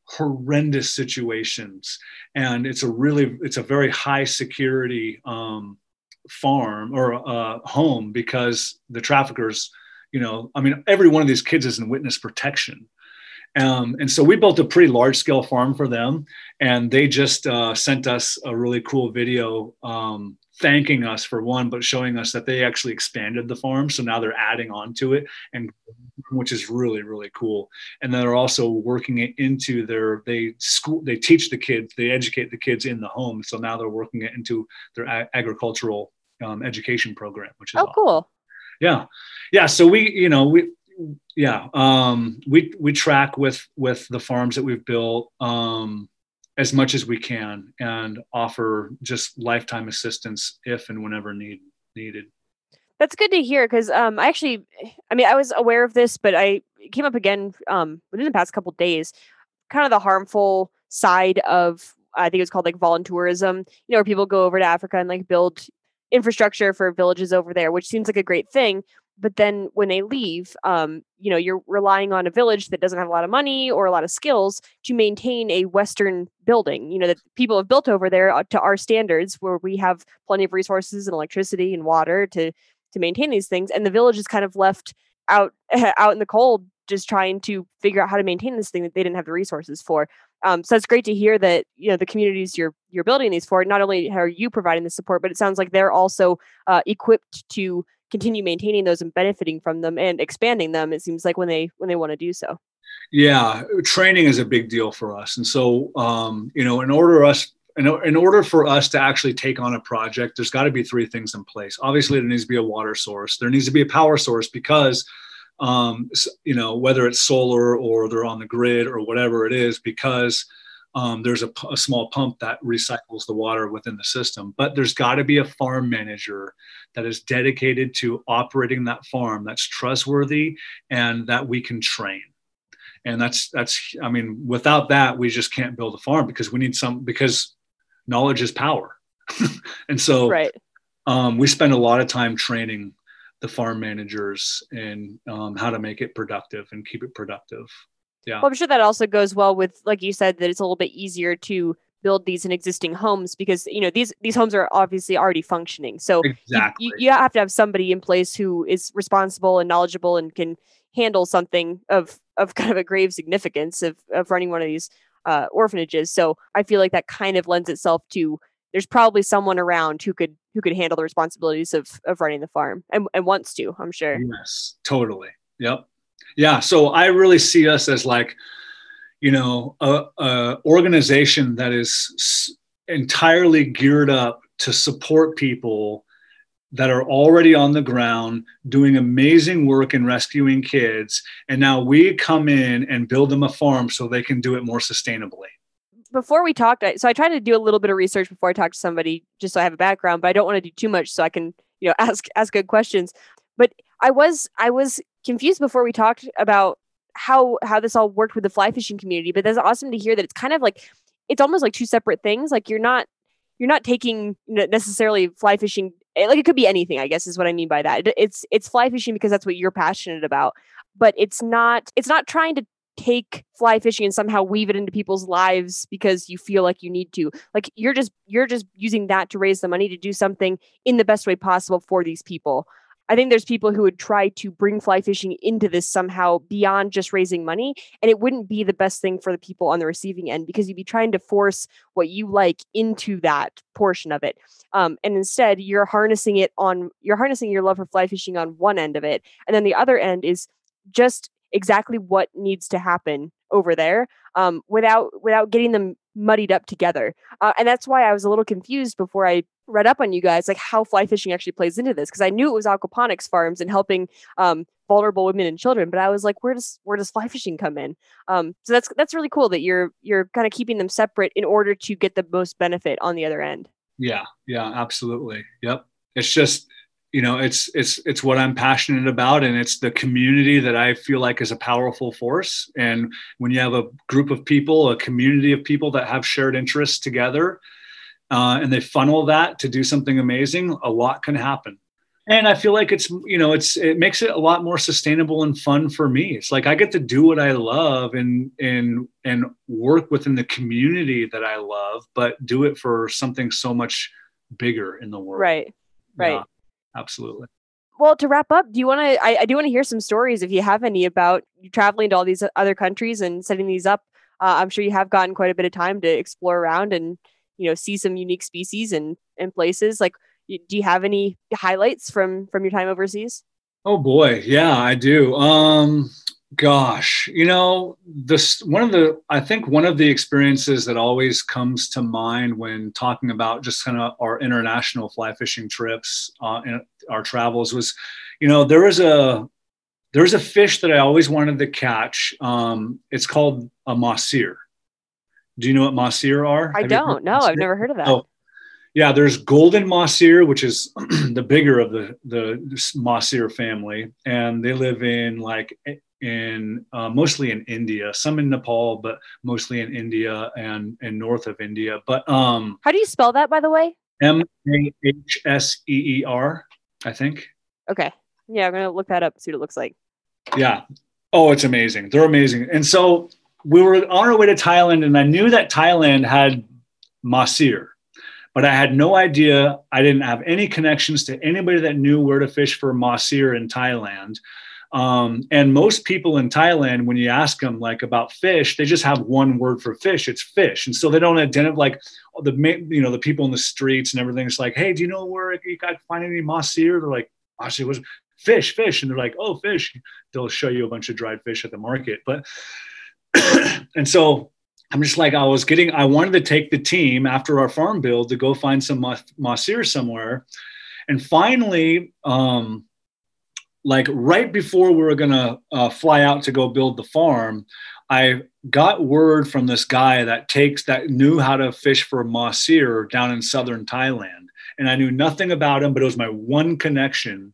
S3: horrendous situations. And it's a really it's a very high security um, farm or uh, home because the traffickers you know i mean every one of these kids is in witness protection. Um, and so we built a pretty large scale farm for them and they just uh, sent us a really cool video um, thanking us for one, but showing us that they actually expanded the farm. So now they're adding on to it, and which is really really cool. And then they're also working it into their they school they teach the kids they educate the kids in the home. So now they're working it into their ag- agricultural um, education program, which is
S2: oh awesome. cool.
S3: Yeah, yeah. So we you know we yeah um, we we track with with the farms that we've built. Um, as much as we can and offer just lifetime assistance if and whenever need, needed.
S2: That's good to hear because um, I actually, I mean, I was aware of this, but I came up again um, within the past couple days, kind of the harmful side of I think it was called like voluntourism, you know, where people go over to Africa and like build infrastructure for villages over there, which seems like a great thing. But then when they leave, um, you know, you're relying on a village that doesn't have a lot of money or a lot of skills to maintain a Western building. You know that people have built over there uh, to our standards, where we have plenty of resources and electricity and water to to maintain these things, and the village is kind of left out out in the cold just trying to figure out how to maintain this thing that they didn't have the resources for. Um, so it's great to hear that you know the communities you're you're building these for. Not only are you providing the support, but it sounds like they're also uh, equipped to continue maintaining those and benefiting from them and expanding them. It seems like when they when they want to do so.
S3: Yeah, training is a big deal for us, and so um, you know, in order us in, in order for us to actually take on a project, there's got to be three things in place. Obviously, there needs to be a water source. There needs to be a power source because um, you know, whether it's solar or they're on the grid or whatever it is, because um, there's a, a, small pump that recycles the water within the system. But there's got to be a farm manager that is dedicated to operating that farm that's trustworthy and that we can train. And that's that's I mean, without that, we just can't build a farm because we need some because knowledge is power. and so
S2: right.
S3: um, we spend a lot of time training the farm managers and um, how to make it productive and keep it productive. Yeah.
S2: Well, I'm sure that also goes well with, like you said, that it's a little bit easier to build these in existing homes because you know these these homes are obviously already functioning. So
S3: exactly.
S2: you, you have to have somebody in place who is responsible and knowledgeable and can handle something of of kind of a grave significance of of running one of these uh, orphanages. So I feel like that kind of lends itself to there's probably someone around who could who could handle the responsibilities of of running the farm and, and wants to i'm sure
S3: yes totally yep yeah so i really see us as like you know a, a organization that is entirely geared up to support people that are already on the ground doing amazing work in rescuing kids and now we come in and build them a farm so they can do it more sustainably
S2: before we talked, so I tried to do a little bit of research before I talked to somebody, just so I have a background. But I don't want to do too much, so I can, you know, ask ask good questions. But I was I was confused before we talked about how how this all worked with the fly fishing community. But that's awesome to hear that it's kind of like it's almost like two separate things. Like you're not you're not taking necessarily fly fishing eh, like it could be anything i guess is what i mean by that it's it's fly fishing because that's what you're passionate about but it's not it's not trying to take fly fishing and somehow weave it into people's lives because you feel like you need to like you're just you're just using that to raise the money to do something in the best way possible for these people i think there's people who would try to bring fly fishing into this somehow beyond just raising money and it wouldn't be the best thing for the people on the receiving end because you'd be trying to force what you like into that portion of it. Um, and instead you're harnessing it on you're harnessing your love for fly fishing on one end of it and then the other end is just exactly what needs to happen over there um, without without getting them muddied up together. Uh, and that's why I was a little confused before I read up on you guys, like how fly fishing actually plays into this, because I knew it was aquaponics farms and helping um, vulnerable women and children, but I was like, where does where does fly fishing come in? Um, so that's that's really cool that you're you're kind of keeping them separate in order to get the most benefit on the other end.
S3: Yeah, yeah, absolutely. Yep. It's just you know it's it's it's what i'm passionate about and it's the community that i feel like is a powerful force. And when you have a group of people a community of people that have shared interests together uh, and they funnel that to do something amazing a lot can happen. And i feel like it's you know it's it makes it a lot more sustainable and fun for me. It's like i get to do what i love and and and work within the community that i love but do it for something so much bigger in the world.
S2: Right right. Yeah
S3: absolutely.
S2: Well to wrap up do you want to I, I, do want to hear some stories if you have any about you traveling to all these other countries and setting these up. Uh, i'm sure you have gotten quite a bit of time to explore around and you know see some unique species and and places. Like do you have any highlights from from your time overseas?
S3: Oh boy. Yeah i do. Um gosh you know this one of the i think one of the experiences that always comes to mind when talking about just kind of our international fly fishing trips uh, and our travels was you know there was a there's a fish that i always wanted to catch um, it's called a mahseer do you know what mahseer are?
S2: I Have don't. know i've never heard of that.
S3: Oh, yeah there's golden mahseer which is the bigger of the the mahseer family and they live in like in uh, mostly in India, some in Nepal, but mostly in India and and north of India. But um,
S2: how do you spell that, by the way?
S3: M A H S E E R, I think.
S2: Okay. Yeah, I'm gonna look that up. See what it looks like.
S3: Yeah. Oh, it's amazing. They're amazing. And so we were on our way to Thailand, and I knew that Thailand had mahseer, but I had no idea. I didn't have any connections to anybody that knew where to fish for mahseer in Thailand. Um, and most people in Thailand, when you ask them like about fish, they just have one word for fish. It's fish, and so they don't identify like the you know the people in the streets and everything. It's like, hey, do you know where you got find any mahseer? They're like, mahseer was fish, fish, and they're like, oh, fish. They'll show you a bunch of dried fish at the market, but and so I'm just like I was getting. I wanted to take the team after our farm build to go find some mahseer somewhere, and finally. Um, like right before we were gonna uh, fly out to go build the farm, I got word from this guy that takes that knew how to fish for mahseer down in southern Thailand, and I knew nothing about him, but it was my one connection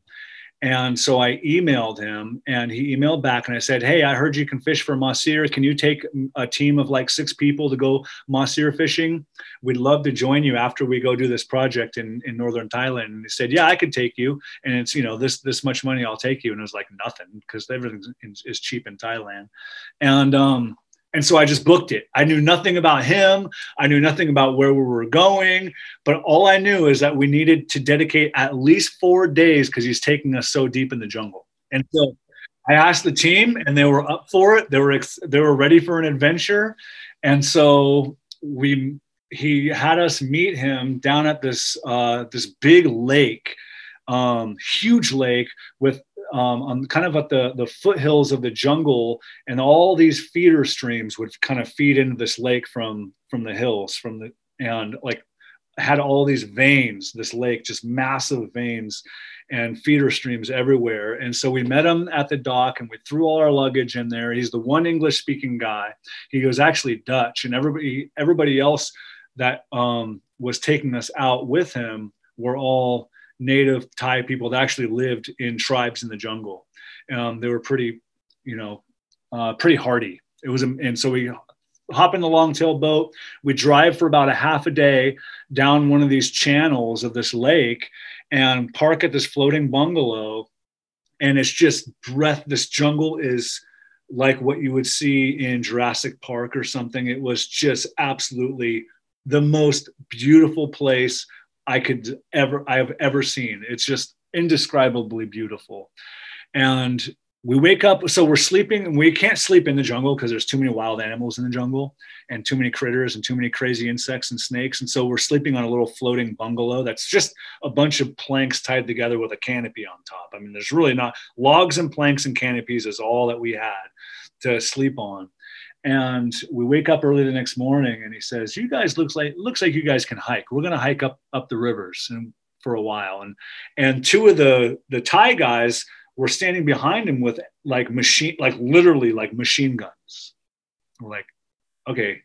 S3: and so I emailed him and he emailed back and I said, Hey, I heard you can fish for mahseer. Can you take a team of like six people to go mahseer fishing? We'd love to join you after we go do this project in, in Northern Thailand. And he said, Yeah, I could take you. And it's, you know, this, this much money, I'll take you. And it was like nothing because everything is cheap in Thailand. And, um, and so I just booked it. I knew nothing about him. I knew nothing about where we were going. But all I knew is that we needed to dedicate at least four days because he's taking us so deep in the jungle. And so I asked the team, and they were up for it. They were ex- they were ready for an adventure. And so we he had us meet him down at this uh, this big lake, um, huge lake with um, on kind of at the, the foothills of the jungle, and all these feeder streams would kind of feed into this lake from from the hills, from the and like had all these veins, this lake, just massive veins and feeder streams everywhere. And so we met him at the dock and we threw all our luggage in there. He's the one English speaking guy. He was actually Dutch, and everybody everybody else that um, was taking us out with him were all native Thai people that actually lived in tribes in the jungle. Um, they were pretty, you know, uh, pretty hardy. It was, and so we hop in the longtail boat. We drive for about a half a day down one of these channels of this lake and park at this floating bungalow. And it's just breath. This jungle is like what you would see in Jurassic Park or something. It was just absolutely the most beautiful place I could ever I have ever seen. It's just indescribably beautiful. And we wake up, so we're sleeping, and we can't sleep in the jungle because there's too many wild animals in the jungle and too many critters and too many crazy insects and snakes. And so we're sleeping on a little floating bungalow that's just a bunch of planks tied together with a canopy on top. I mean, there's really not logs and planks and canopies is all that we had to sleep on. And we wake up early the next morning, and he says, "You guys looks like looks like you guys can hike. We're going to hike up up the rivers and for a while." And and two of the the Thai guys were standing behind him with like machine, like literally like machine guns. We're like, okay,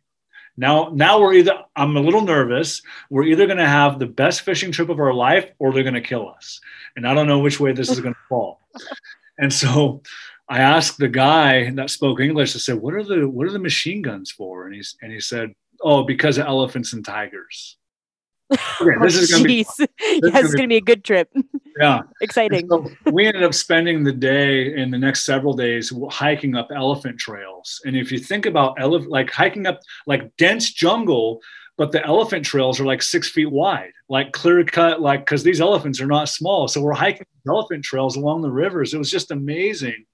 S3: now now we're either I'm a little nervous. We're either going to have the best fishing trip of our life, or they're going to kill us. And I don't know which way this is going to fall. And so I asked the guy that spoke English. I said, "What are the what are the machine guns for?" And he's and he said, "Oh, because of elephants and tigers."
S2: Okay, this is going to be yeah, it's going to be a good trip.
S3: Yeah,
S2: exciting.
S3: So we ended up spending the day in the next several days hiking up elephant trails. And if you think about like hiking up like dense jungle, but the elephant trails are like six feet wide, like clear cut, like because these elephants are not small. So we're hiking elephant trails along the rivers. It was just amazing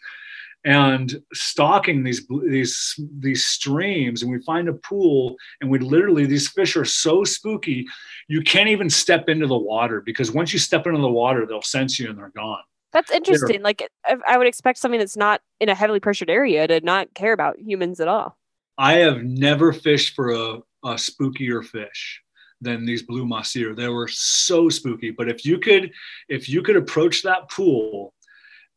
S3: and stalking these these these streams and we find a pool and we literally these fish are so spooky you can't even step into the water because once you step into the water they'll sense you and they're gone.
S2: That's interesting they're, like i would expect something that's not in a heavily pressured area to not care about humans at all.
S3: I have never fished for a, a spookier fish than these blue mahseer they were so spooky but if you could if you could approach that pool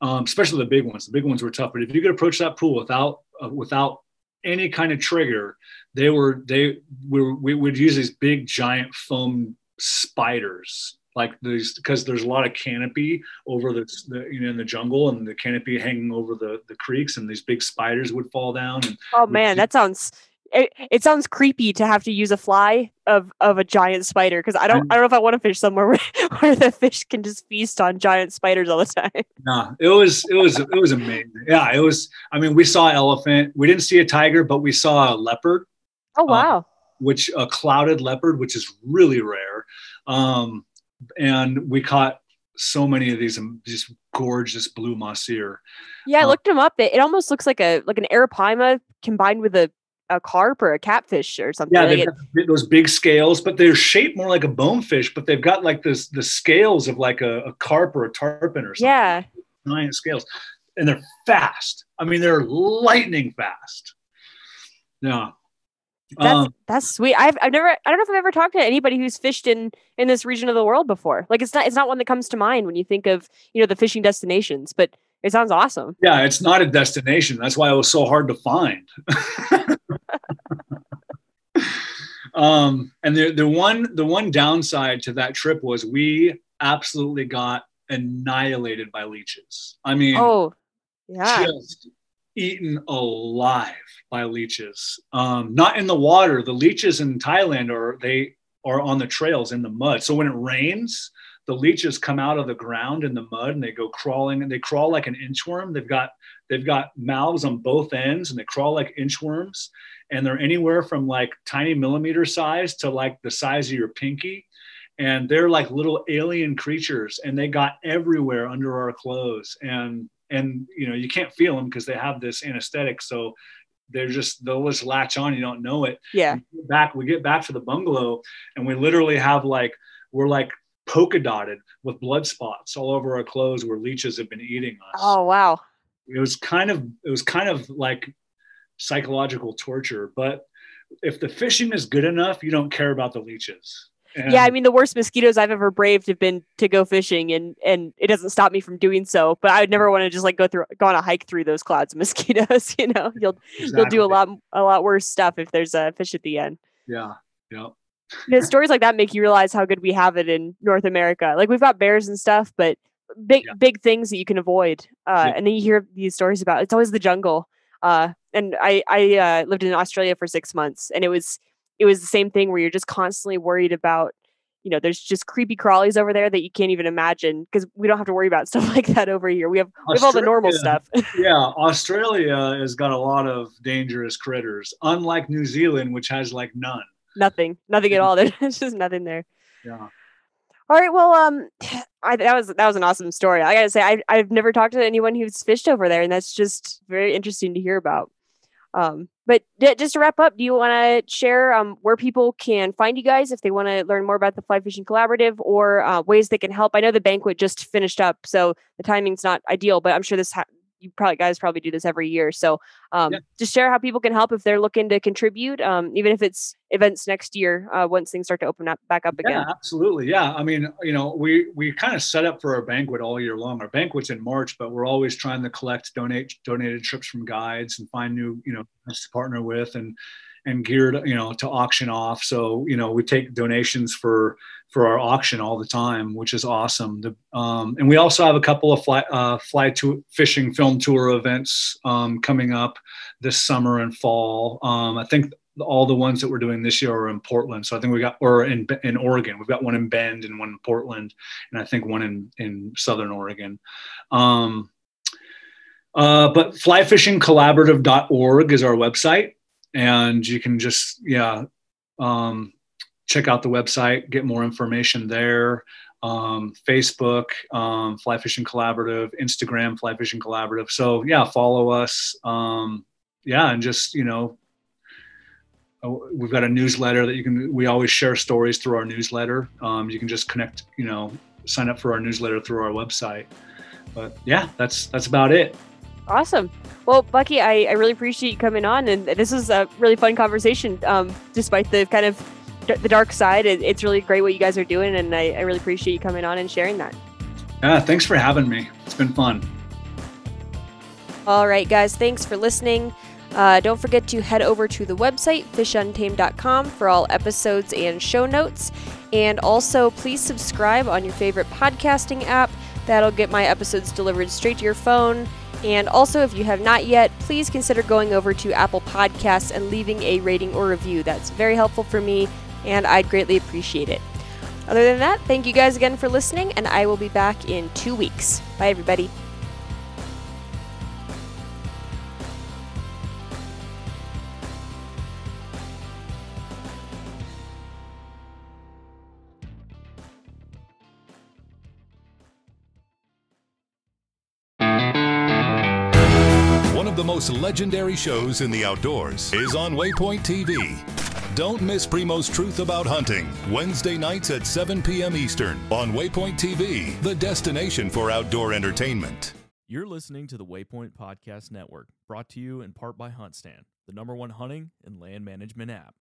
S3: um, especially the big ones. The big ones were tough, but if you could approach that pool without uh, without any kind of trigger, they were they we, we would use these big giant foam spiders like these because there's a lot of canopy over the, the, you know in the jungle and the canopy hanging over the the creeks and these big spiders would fall down and
S2: oh man that sounds it, it sounds creepy to have to use a fly of of a giant spider because I don't I don't know if I want to fish somewhere where, where the fish can just feast on giant spiders all the time.
S3: Nah, it was it was it was amazing. Yeah, it was. I mean, we saw elephant. We didn't see a tiger, but we saw a leopard.
S2: Oh wow!
S3: which a clouded leopard, which is really rare. Um, and we caught so many of these um, just gorgeous blue mahseer.
S2: Yeah, I
S3: Uh,
S2: looked them up. It, it almost looks like a like an arapaima combined with a, a carp or a catfish or something.
S3: Yeah, they've got those big scales, but they're shaped more like a bonefish. But they've got like this the scales of like a, a carp or a tarpon or something.
S2: yeah.
S3: giant scales, and they're fast. I mean, they're lightning fast. Yeah.
S2: That's
S3: Um,
S2: that's sweet. I've I've never I don't know if I've ever talked to anybody who's fished in in this region of the world before. Like it's not it's not one that comes to mind when you think of you know the fishing destinations, but it sounds awesome.
S3: yeah, it's not a destination. That's why it was so hard to find. um, and the the one the one downside to that trip was we absolutely got annihilated by leeches. I mean,
S2: Oh, yeah.
S3: just eaten alive by leeches. Um, not in the water. The leeches in Thailand are they are on the trails in the mud. So when it rains, the leeches come out of the ground in the mud and they go crawling and they crawl like an inchworm. They've got they've got mouths on both ends and they crawl like inchworms. And they're anywhere from like tiny millimeter size to like the size of your pinky. And they're like little alien creatures and they got everywhere under our clothes. And and you know you can't feel them because they have this anesthetic. So they're just they'll just latch on. You don't know it.
S2: Yeah.
S3: we back we get back to the bungalow and we literally have like we're like polka dotted with blood spots all over our clothes where leeches have been eating us
S2: Oh wow.
S3: it was kind of it was kind of like psychological torture but if the fishing is good enough you don't care about the leeches And-
S2: yeah, I mean the worst mosquitoes I've ever braved have been to go fishing and and it doesn't stop me from doing so. But I would never want to just like go through go on a hike through those clouds of mosquitoes, you know. You'll you'll do a lot a lot worse stuff if there's a fish at the end.
S3: yeah yeah
S2: you know, stories like that make you realize how good we have it in North America. Like we've got bears and stuff, but big
S3: Yeah.
S2: big things that you can avoid. Uh,
S3: Yeah.
S2: And then you hear these stories about it's always the jungle. Uh, and I I uh, lived in Australia for six months, and it was it was the same thing where you're just constantly worried about. You know, there's just creepy crawlies over there that you can't even imagine because we don't have to worry about stuff like that over here. We have we have all the normal stuff.
S3: yeah, Australia has got a lot of dangerous critters, unlike New Zealand, which has like none.
S2: Nothing, nothing at all. There's just nothing there.
S3: Yeah.
S2: All right. Well, um, I, that was that was an awesome story. I gotta say, I I've never talked to anyone who's fished over there, and that's just very interesting to hear about. Um, but d- just to wrap up, do you want to share um where people can find you guys if they want to learn more about the Fly Fishing Collaborative or uh, ways they can help? I know the banquet just finished up, so the timing's not ideal, but I'm sure this ha- you probably guys probably do this every year. So um,
S3: Yeah.
S2: just share how people can help if they're looking to contribute, um, even if it's events next year uh, once things start to open up back up again.
S3: Yeah, absolutely. Yeah. I mean, you know, we we kind of set up for our banquet all year long. Our banquet's in March, but we're always trying to collect donate donated trips from guides and find new, you know, to partner with and and geared, you know, to auction off. So, you know, we take donations for for our auction all the time, which is awesome. The, um, and we also have a couple of fly uh, fly to fishing film tour events um, coming up this summer and fall. Um, I think all the ones that we're doing this year are in Portland. So I think we got, or in in Oregon, we've got one in Bend and one in Portland, and I think one in in Southern Oregon. Um, uh, but flyfishingcollaborative.org is our website, and you can just yeah um, check out the website, get more information there. Um, Facebook, um, Fly Fishing Collaborative, Instagram, Fly Fishing Collaborative. So yeah, follow us. Um, yeah, and just you know uh, we've got a newsletter that you can we always share stories through our newsletter um, you can just connect you know sign up for our newsletter through our website but yeah that's that's about it
S2: Awesome. Well, Bucky, I, I really appreciate you coming on, and this was a really fun conversation. Um, despite the kind of d- the dark side, it, it's really great what you guys are doing, and I, I really appreciate you coming on and sharing that.
S3: yeah thanks for having me it's been fun
S2: All right, guys, thanks for listening. Uh, don't forget to head over to the website, fishuntamed.com, for all episodes and show notes. And also, please subscribe on your favorite podcasting app. That'll get my episodes delivered straight to your phone. And also, if you have not yet, please consider going over to Apple Podcasts and leaving a rating or review. That's very helpful for me, and I'd greatly appreciate it. Other than that, thank you guys again for listening, and I will be back in two weeks. Bye, everybody.
S4: Most legendary shows in the outdoors is on Waypoint TV. Don't miss Primos Truth About Hunting, Wednesday nights at 7 p.m. Eastern on Waypoint TV, the destination for outdoor entertainment.
S5: You're listening to the Waypoint Podcast Network, brought to you in part by HuntStand, the number one hunting and land management app.